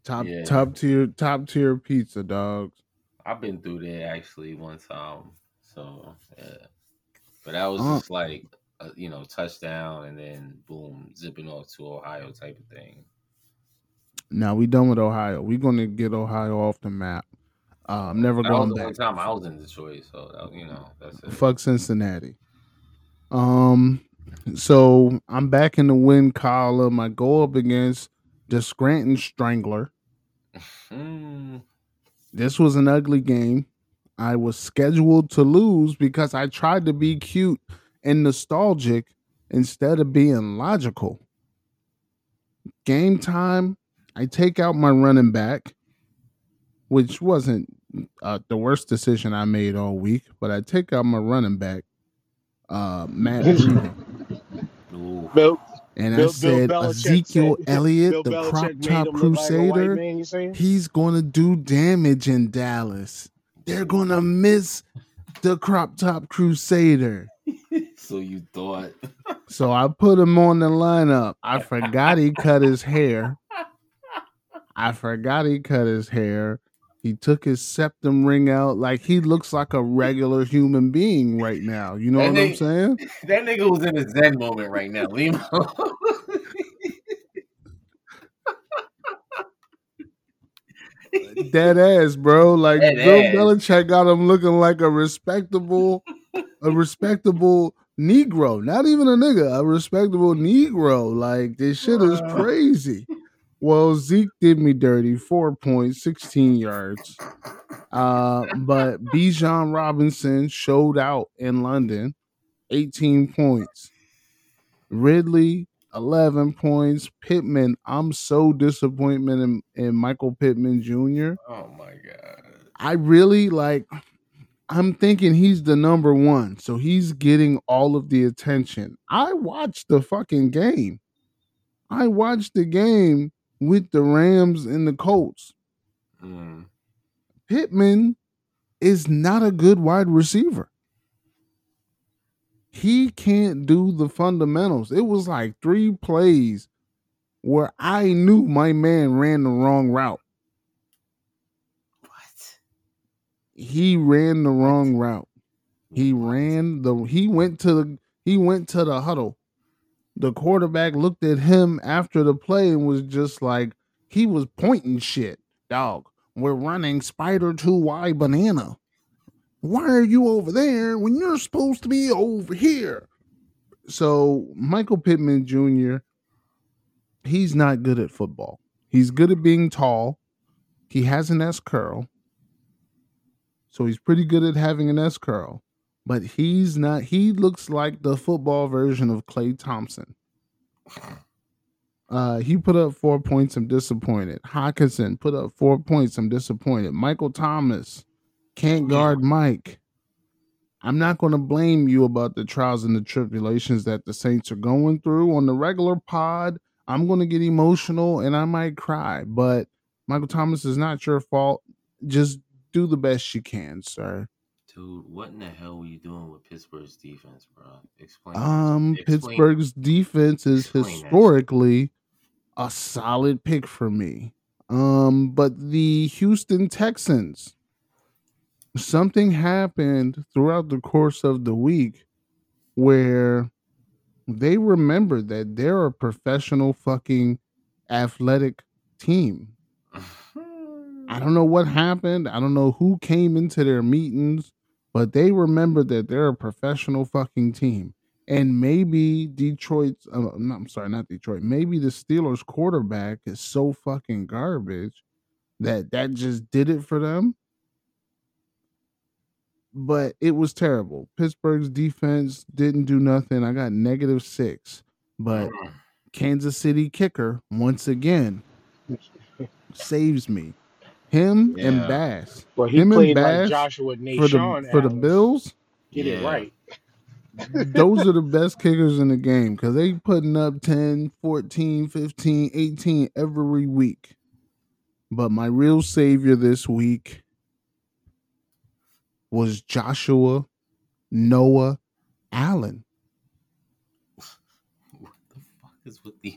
top Yeah, top tier top tier pizza, dogs. I've been through that actually one time. So yeah, but that was Uh, just like a, you know touchdown and then boom, zipping off to Ohio type of thing. now we done with Ohio. We're gonna get Ohio off the map. Uh, I'm never That was going back. time I was in Detroit, so that, you know that's it. Fuck Cincinnati. Um, so I'm back in the win column. I go up against the Scranton Strangler. Mm, This was an ugly game. I was scheduled to lose because I tried to be cute and nostalgic instead of being logical. Game time, I take out my running back, which wasn't uh, the worst decision I made all week, but I take out my running back, uh, Matt Breida, ooh, Bill, and I Bill, Bill said Ezekiel said, Elliott, Bill the crop top him like crusader, man. He's gonna do damage in Dallas. They're gonna miss the crop top crusader. so you thought? So I put him on the lineup. I forgot he cut his hair. I forgot he cut his hair. He took his septum ring out. Like he looks like a regular human being right now. You know That what I'm saying? That nigga was in a zen moment right now. Alone. Dead ass, bro. Like Dead Bill ass. Belichick got him looking like a respectable, a respectable Negro. Not even a nigga, a respectable Negro. Like this shit is crazy. Well, Zeke did me dirty, four points, 16 yards. Uh, but Bijan Robinson showed out in London, 18 points. Ridley, 11 points. Pittman, I'm so disappointed in, in Michael Pittman Jr. oh my god. I really like, I'm thinking he's the number one. So he's getting all of the attention. I watched the fucking game. I watched the game with the Rams and the Colts. Mm. Pittman is not a good wide receiver. He can't do the fundamentals. It was like three plays where I knew my man ran the wrong route. What? He ran the wrong route. He ran the he went to the he went to the huddle. The quarterback looked at him after the play and was just like he was pointing shit. Dog, we're running spider 2Y banana. Why are you over there when you're supposed to be over here? So Michael Pittman Jr. He's not good at football. He's good at being tall. He has an S curl. So he's pretty good at having an S curl, but he's not. He looks like the football version of Klay Thompson. Uh, he put up four points. I'm disappointed. Hockenson put up four points. I'm disappointed. Michael Thomas can't guard Mike. I'm not going to blame you about the trials and the tribulations that the Saints are going through on the regular pod. I'm going to get emotional and I might cry, but Michael Thomas is not your fault. Just do the best you can, sir. Dude, what in the hell were you doing with Pittsburgh's defense, bro? Explain. Um, explain- Pittsburgh's defense is explain that historically a solid pick for me. Um, but the Houston Texans, something happened throughout the course of the week where they remembered that they're a professional fucking athletic team. I don't know what happened. I don't know who came into their meetings, but they remember that they're a professional fucking team. And maybe Detroit's, uh, no, I'm sorry, not Detroit. Maybe the Steelers quarterback is so fucking garbage that that just did it for them. But it was terrible. Pittsburgh's defense didn't do nothing. I got negative six. But Mm. Kansas City kicker, once again, saves me. Him and Bass Well, he Him and played Bass like Joshua for Nation. the for the Bills. Get it right. those are the best kickers in the game because they putting up 10 14 15 18 every week but my real savior this week was joshua noah allen What the fuck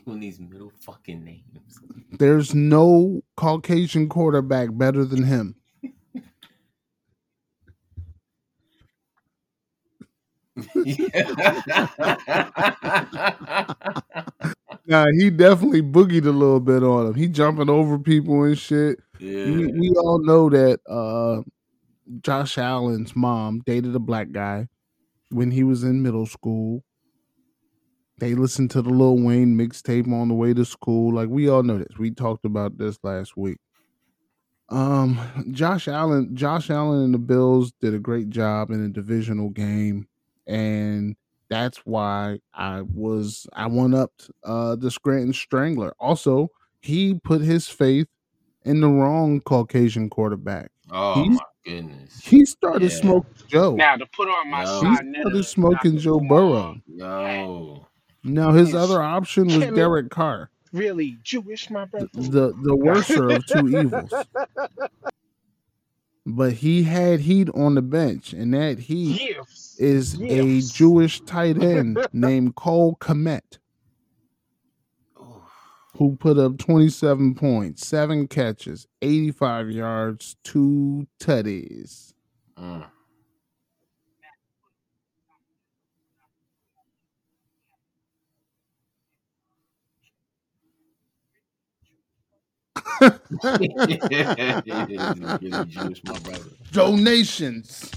with these middle fucking names? there's no caucasian quarterback better than him nah he definitely boogied a little bit on him he jumping over people and shit yeah. we, we all know that uh Josh Allen's mom dated a black guy when he was in middle school. They listened to the Lil Wayne mixtape on the way to school. Like we all know this. We talked about this last week. Um, Josh Allen, Josh Allen and the Bills did a great job in a divisional game, and that's why I was I won up uh the Scranton Strangler. Also, he put his faith in the wrong Caucasian quarterback. oh he's- my goodness. He started Yeah. smoking Joe. Now to put on my No. he side, started smoking Joe Burrow. Yo. Now his Yes. other option was. Derek Carr, Really Jewish, my brother. the the worser of two evils. But he had heat on the bench, and that heat Yes. is a Jewish tight end named Cole Kmet. Who put up 27 points, seven catches, 85 yards, two tutties. Mm. Really Jewish, my brother. Donations.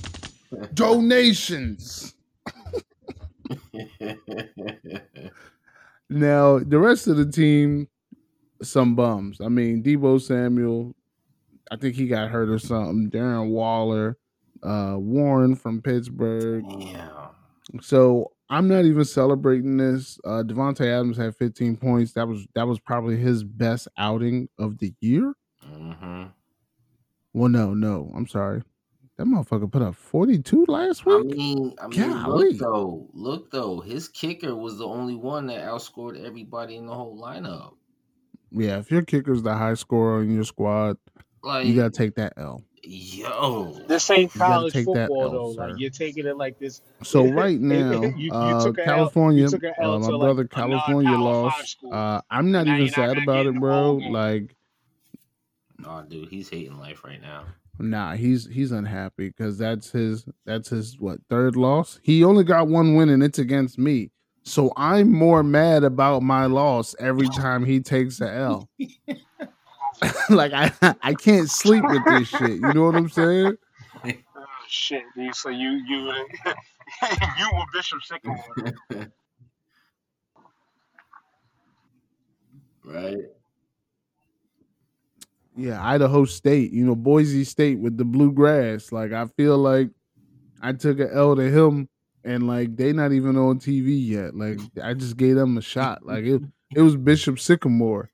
Donations. Now, the rest of the team, some bums. I mean, Deebo Samuel, I think he got hurt or something. Darren Waller, uh, Warren from Pittsburgh. Yeah. So I'm not even celebrating this. Uh Davante Adams had 15 points. That was that was probably his best outing of the year. hmm Well, no, no, I'm sorry. That motherfucker put up 42 last week. I mean, I mean, look though, look though, his kicker was the only one that outscored everybody in the whole lineup. Yeah, if your kicker's the high scorer in your squad, Like, you gotta take that L. yo, This ain't You college take that football L, though. sir. Like you're taking it like this. So right now, You- you uh, took a L- California, you took a L uh, my to, like, brother California lost. Uh, I'm not Now even you're not sad about it, bro. bowl game. Like, oh, dude, he's hating life right now. nah, he's he's unhappy because that's his that's his what third loss. He only got one win, and it's against me. So I'm more mad about my loss every time he takes a L. like I I can't sleep with this shit. You know what I'm saying? Oh, shit, dude. So you you uh, you were Bishop Sycamore. right? Yeah, Idaho State, you know, Boise State with the bluegrass. Like I feel like I took an L to him and like they not even on TV yet. Like I just gave them a shot. Like it it was Bishop Sycamore.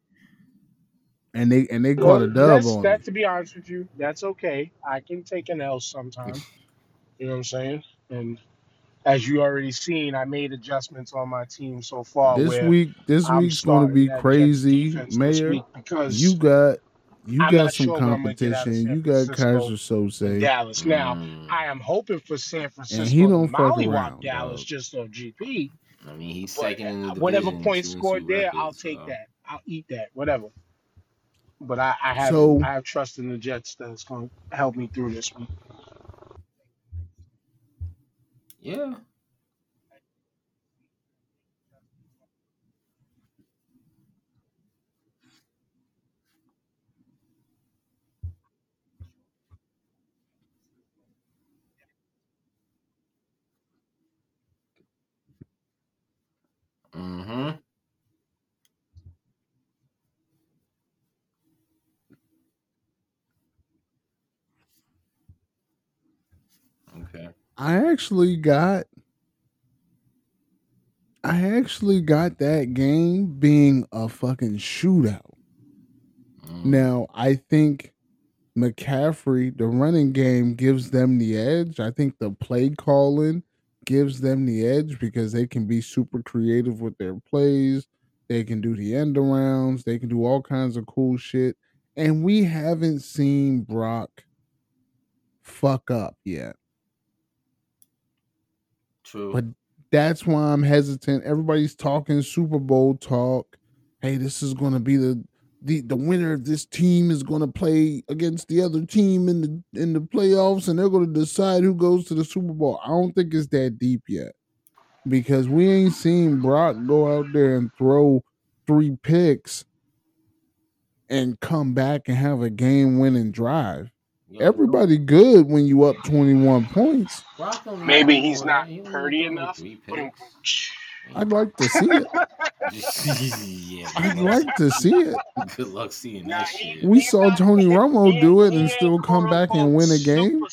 And they and they caught a dub on that me. to be honest with you, that's okay. I can take an L sometime. You know what I'm saying? And as you already seen, I made adjustments on my team so far. This where week this I'm week's gonna be crazy, Mayor. because You got you I'm got some sure what I'm gonna get out of competition. You got Kaiser and Sose. Dallas. Now, Mm. I am hoping for San Francisco And he don't to fuck around, Dallas dog. just off GP. I mean, he's second in the division. whatever points scored there, record, I'll take so- that. I'll eat that. Whatever. But I, I have So- I have trust in the Jets that's going to help me through this one. Yeah. Mm-hmm. I actually got I actually got that game being a fucking shootout. Mm. Now, I think McCaffrey, the running game gives them the edge. I think the play calling gives them the edge because they can be super creative with their plays. They can do the end arounds. They can do all kinds of cool shit. And we haven't seen Brock fuck up yet. True. But that's why I'm hesitant. Everybody's talking Super Bowl talk. Hey, this is going to be the the the winner of this team is going to play against the other team in the in the playoffs, and they're going to decide who goes to the Super Bowl. I don't think it's that deep yet because we ain't seen Brock go out there and throw three picks and come back and have a game winning drive. Yo, Everybody good when you up 21 points. Maybe he's not that. Purdy need to throw enough. Three But picks. I'd like to see it. yeah. I'd like to see it. Good luck seeing Nah, that shit. We saw Tony Romo do it and still come back and win a game.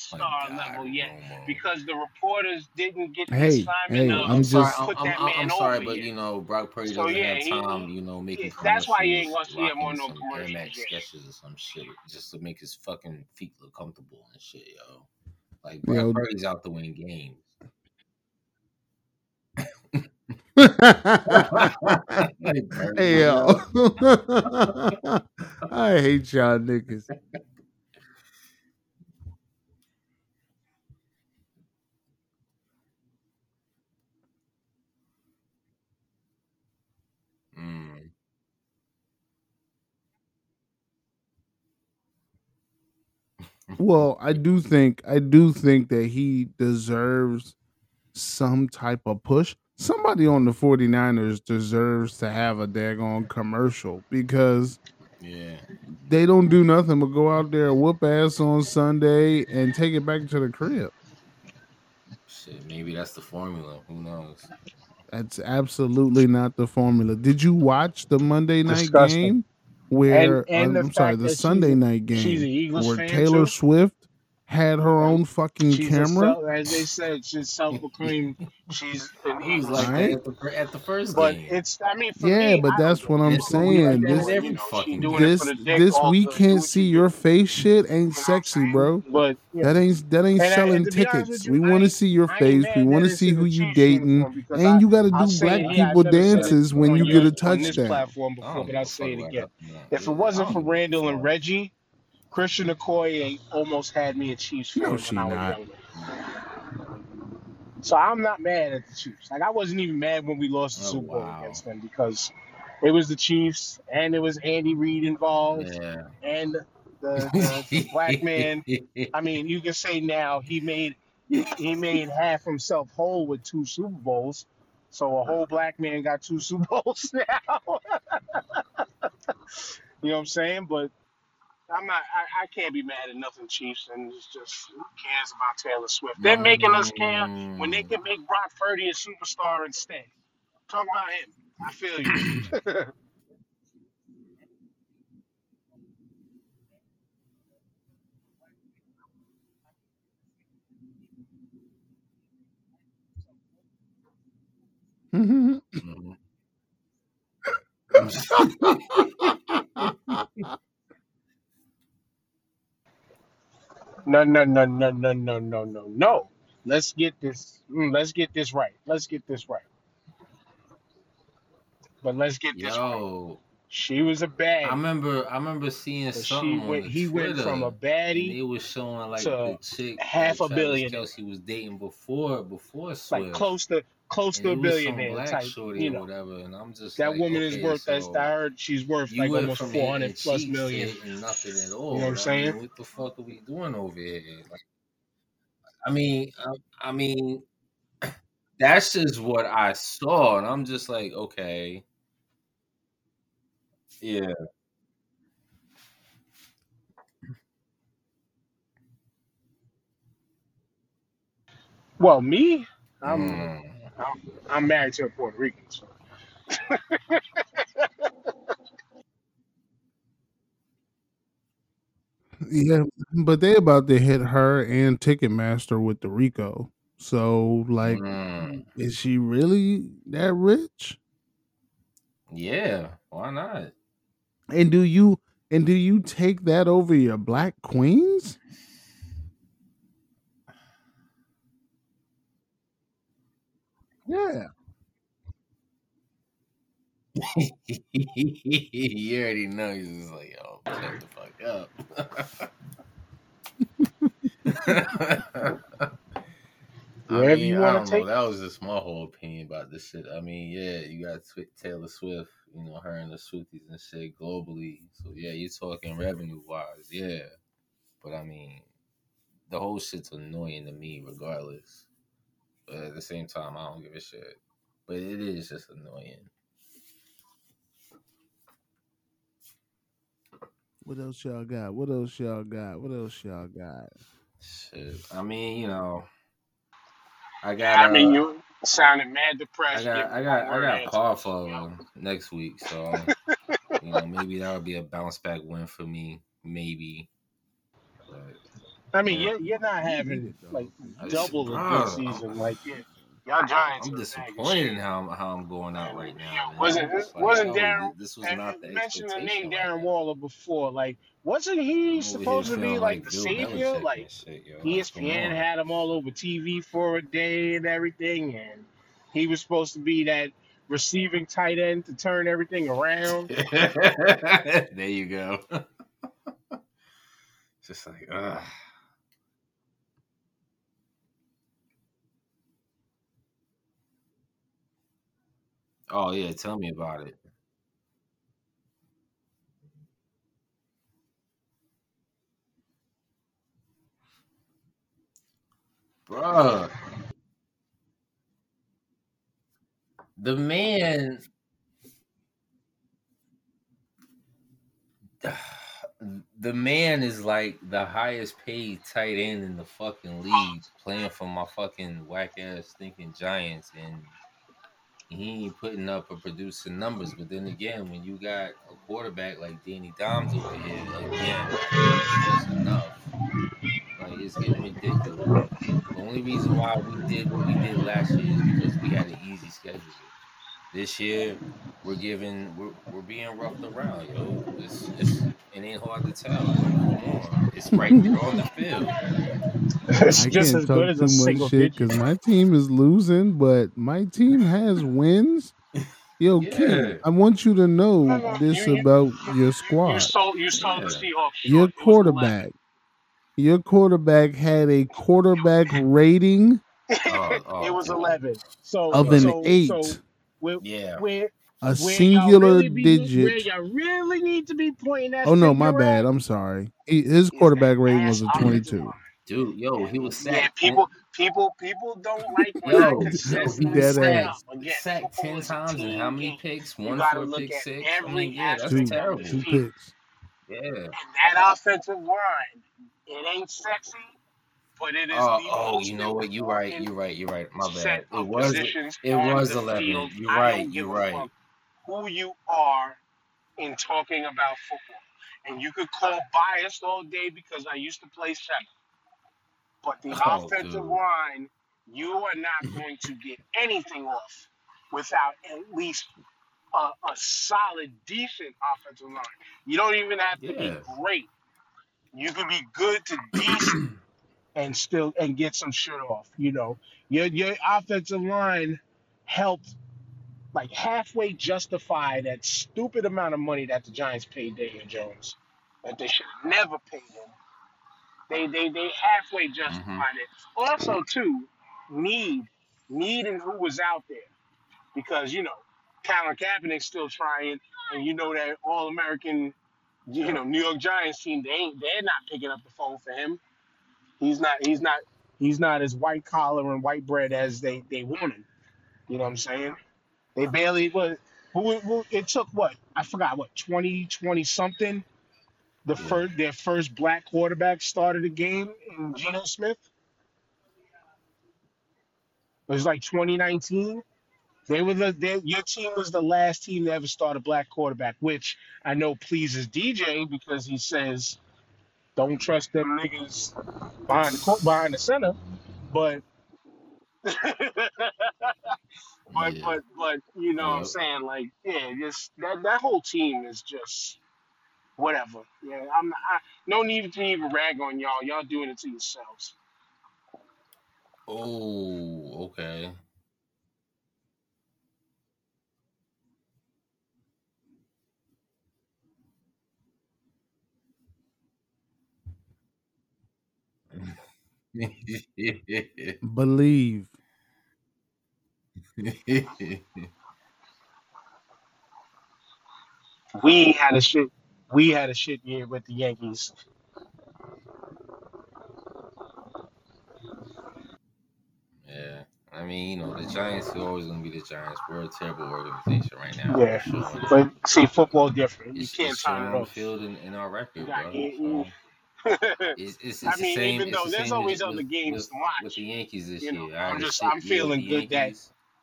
Level yet because the reporters didn't get Hey, assignment hey, I'm I'm just- I'm, I'm, I'm, sorry, but yet. you know Brock Purdy So, doesn't yeah, have he- time. You know, making yeah, that's why you ain't commercials, gonna see him on no some commercials Air Max yet. sketches or some shit just to make his fucking feet look comfortable and shit, yo. Like Brock Yo. Purdy's out to win games. Hell. I hate y'all niggas. Mm. Well, I do think I do think that he deserves some type of push Somebody on the 49ers deserves to have a daggone commercial because Yeah. they don't do nothing but go out there, whoop ass on Sunday, and take it back to the crib. Shit, maybe that's the formula. Who knows? That's absolutely not the formula. Did you watch the Monday night Disgusting. game where and uh, the I'm sorry, the Sunday a- night she's game an Eagles where fan, Taylor too? Swift had her own fucking she's camera. Self, as they said, she's self-proclaimed. She's and he's like at, the, at, the, first. But game. it's I mean, yeah, me, but I that's what I'm saying. Like this, you know, this, this we can't see your face shit ain't sexy, bro. But yeah. that ain't that ain't and, selling and tickets. You, we want to see your face. We want to see who you dating, and I, you got to do black people dances when you get a touchdown. Platform before, but I'll say it again. If it wasn't for Randall and Reggie Christian Okoye almost had me a Chiefs fan No, when she I was not. younger. So I'm not mad at the Chiefs. Like I wasn't even mad when we lost the Oh, Super Bowl wow. against them because it was the Chiefs and it was Andy Reid involved Yeah. and the, the, the black man. I mean, you can say now he made he made half himself whole with two Super Bowls. So a whole black man got two Super Bowls now. you know what I'm saying? But I'm not. I, I can't be mad at nothing, Chiefs. And it's just who cares about Taylor Swift? They're making us care when they can make Brock Purdy a superstar instead. Talk about him. I feel you. Mhm. No, no, no, no, no, no, no, no, no. Let's get this. mm, Let's get this right. Let's get this right. But let's get this right. Yo, She was a I baddie. I remember, I remember seeing But she something on went. the He went from a and baddie it was showing like to the chick half that a Travis billionaire. Kelce was dating before, before like Swift, close to close to a it was some billionaire type. shorty You or know, whatever, and I'm just that like, woman is okay, worth. That's I heard she's worth like almost four hundred plus four hitting hundred plus cheeks to million. nothing at all. You know what I'm I saying? mean, what the fuck are we doing over here? Like, I mean, I, I mean, that's just what I saw, and I'm just like, okay, yeah. Well, me, I'm Mm. I'm, I'm married to a Puerto Rican. So. Yeah, but they about to hit her and Ticketmaster with the Rico. So, like, Mm. is she really that rich? Yeah, why not? And do you and do you take that over your black queens? Yeah. you already know he's just like, yo, shut the fuck up. I mean, you want don't to know. take. That was just my whole opinion about this shit. I mean, yeah, you got Taylor Swift, you know, her and the Swifties and shit globally. So yeah, you're talking revenue wise, yeah. But I mean, the whole shit's annoying to me, regardless. But at the same time, I don't give a shit. But it is just annoying. What else y'all got? What else y'all got? What else y'all got? Shit. I mean, you know, I got. I mean, uh, you sounded mad depressed. I depressed. got, I got, I got answers. Parfa You next week, so you know maybe that would be a bounce back win for me, maybe. But I mean, you're, you're not having like I just, double the good bro, season. Like, yeah, y'all Giants I'm are a bag of disappointed in shit. how I'm, how I'm going out right now, man. wasn't I'm like, wasn't yo, Darren? th- this was And not the you mentioned the name expectation right Darren. Waller before. Like, wasn't he I'm over here supposed to be feeling like like the Bill savior? Belichick Like, and shit, yo. Like, come ESPN on. had him all over TV for a day and everything, and he was supposed to be that receiving tight end to turn everything around. there you go. Just like, ugh. Oh yeah, tell me about it. Bruh. The man the man is like the highest paid tight end in the fucking league playing for my fucking whack ass thinking giants and he ain't putting up or producing numbers. But then again, when you got a quarterback like Danny Dimes over here, again, it's enough. Like it's getting ridiculous. The only reason why we did what we did last year is because we had an easy schedule. This year, we're giving we're, we're being roughed around, yo. It's, it's it ain't hard to tell. It's right there on the field. It's I just can't as talk good as too a much single shit because my team is losing, but my team has wins. Yo, Yeah. King, I want you to know No, no, this you- you- about your You squad. sold you sold the Seahawks. Your It was 11. quarterback, your quarterback had a quarterback rating Oh, oh, it was eleven. So of an so, eight, So where, Yeah. where a where singular really be, Where digit. y'all really need to be pointing that. Oh no, my finger bad. I'm sorry. He, his quarterback rating was a 22. Dude, yo, he was Yeah, sacked. people, people, people don't like when I Yo, yo, he consistently was Dead ass. sacked, Again, sacked ten times and how many picks? You One got for pick six. I mean, yeah, that's Two, terrible. two picks. Yeah. And that offensive line, it ain't sexy, but it is Oh, the oh, you know what? You're right. You're right. You're right. My bad. It was. It was eleven. field. You're right. You're right. who you are in talking about football. And you could call biased all day because I used to play center. But the Oh, offensive dude. line, you are not going to get anything off without at least a, a solid, decent offensive line. You don't even have to Yeah. be great. You can be good to decent and still and get some shit off. You know, your your offensive line helped like halfway justify that stupid amount of money that the Giants paid Daniel Jones that they should have never paid him. They they they halfway justified mm-hmm. it. Also, too, need need and who was out there because you know Colin Kaepernick's still trying, and you know that All American, you know New York Giants team they ain't they're not picking up the phone for him. He's not he's not he's not as white collar and white bread as they they want him. You know what I'm saying? They barely was. It took what I forgot what 20 20 something the Yeah. first their first black quarterback started a game in Geno Smith. It was like 2019. They were the they, your team was the last team to ever start a black quarterback, which I know pleases DJ because he says don't trust them niggas behind the court, behind the center. But but Yeah. but but you know what I'm Yep. saying like yeah just that that whole team is just whatever yeah I'm I, no need to even rag on y'all y'all doing it to yourselves Oh, okay. Believe. we had a shit we had a shit year with the Yankees yeah. I mean, you know, the Giants are always gonna be the Giants. We're a terrible organization right now. yeah It's but see football different you It's, can't it's turn it on the off field in, in our record, bro. You, So you- it's it's, I it's the mean same. even though the there's always with other games with, to watch with the Yankees this you know year. I I'm just I'm feeling good that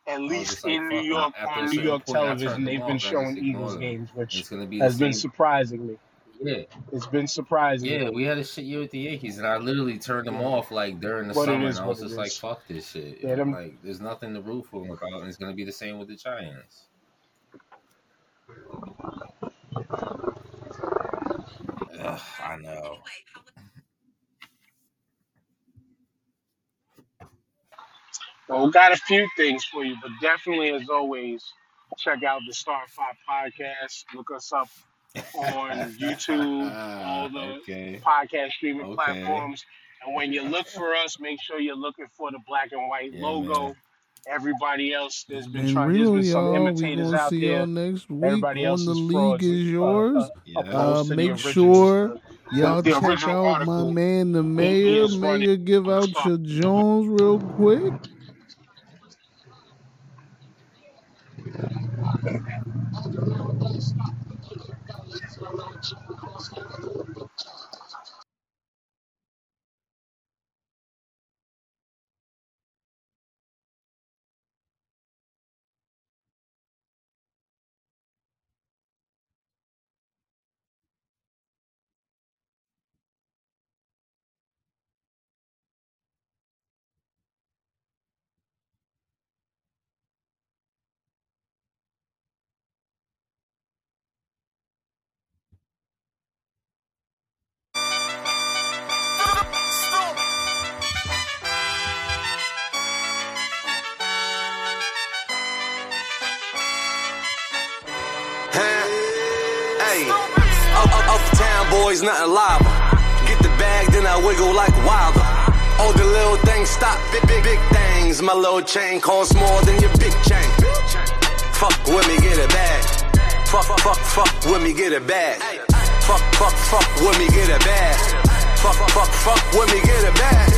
at least like, in New. York on New York point, television they've been. I showing Eagles games which be has been same. surprising me Yeah, it's been surprising yeah. We had a shit year with the Yankees, and I literally turned them off like during the summer, is and I was just like, fuck this shit. yeah them Like, there's nothing to root for them about, and it's gonna be the same with the Giants. Ugh, I know. Well, we got a few things for you, but definitely, as always, check out the Star Five podcast. Look us up on YouTube, all the okay. podcast streaming Okay. platforms. And when you look for us, make sure you're looking for the black and white Yeah, logo. man. Everybody else, there's been And trying. There's real, been some y'all, we imitators gonna out see y'all there. next week Everybody on else the is league is uh, yours. uh, Yeah. Uh, opposed to the make sure y'all the check original out my man, the mayor. Mayor, give out your Jones real quick. Nothing lava. Get the bag, then I wiggle like wilder. All the little things stop, big, big, big things. My little chain costs more than your big chain. Fuck with me, get a bag. Fuck, fuck, fuck with me, get a bag. Fuck, fuck, fuck with me, get a bag. Fuck, fuck, fuck with me, get a bag.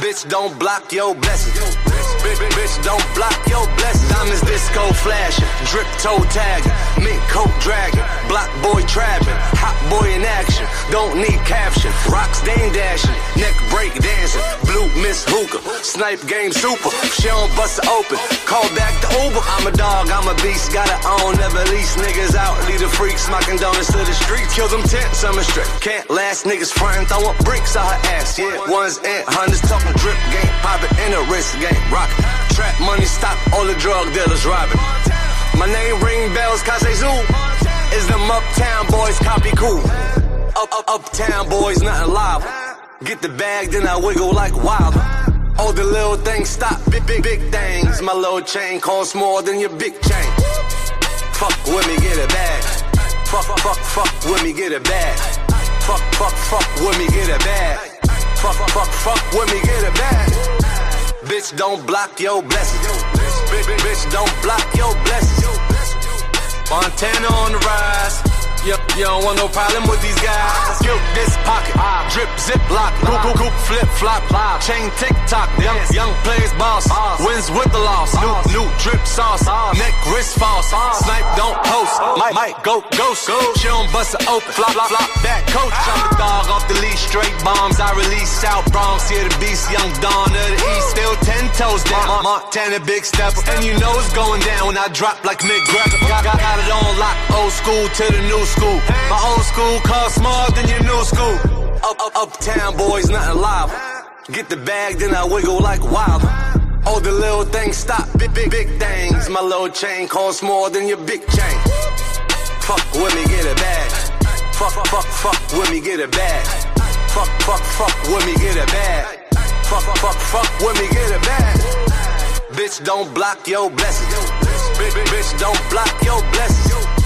Bitch, don't block your blessings. Bitch, bitch, don't block your blessings. Diamonds disco flashing, drip toe tagging, mink coat dragging, block boy trapping, hot boy in action. Don't need caption, rocks dame dashing, neck break dancing, blue miss hookah, snipe game super. She don't bust it open, call back the Uber. I'm a dog, I'm a beast, gotta own, never lease niggas out. Lead the freaks, smocking donuts to the streets, kill them tents, I'm a straight. Can't last niggas frontin', throwing bricks out her ass. Yeah, ones and hundreds talking drip game, poppin' in a wrist game, rock. Trap money stop, all the drug dealers robbing. My name ring bells, they zoo. Is them uptown boys copy cool? Up, up, uptown boys, nothing live. Get the bag, then I wiggle like wild. All the little things stop, big, big, big things. My little chain costs more than your big chain. Fuck with me, get a bag. Fuck, fuck, fuck with me, get a bag. Fuck, fuck, fuck with me, get a bag. Fuck, fuck, fuck with me, get a bag. Bitch, don't block your blessings. Bitch, bitch, bitch, don't block your blessings. Montana on the rise. You, you don't want no problem with these guys. Skip this pocket, drip, zip, lock, goop, flip, flop, chain, tick tock. Young, young players, boss, wins with the loss. New, new drip sauce, neck, wrist false. Snipe, don't post. Might, might go, ghost. She don't bust it open. Flop, flop, flop, back coach. I'm the dog off the leash, straight bombs. I release South Bronx, here the beast, young Dawn of the East. Still ten toes down. Montana, big stepper. And you know it's going down when I drop like Mick Greco. Got, got, got it on lock, old school to the new school. My old school costs more than your new school. Up, up, uptown boys, nothing live. Get the bag, then I wiggle like wild. All the little things stop, big, big, big things. My little chain costs more than your big chain. Fuck with me, get a bag. Fuck, fuck, fuck with me, get a bag. Fuck, fuck, fuck with me, get a bag. Fuck, fuck, fuck with me, get a bag. Bitch, don't block your blessings. Bitch, bitch, don't block your blessings.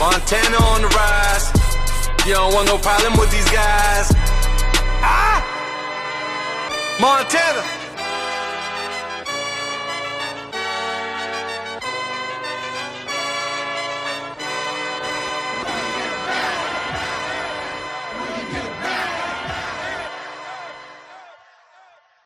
Montana on the rise. You don't want no problem with these guys. Ah! Montana.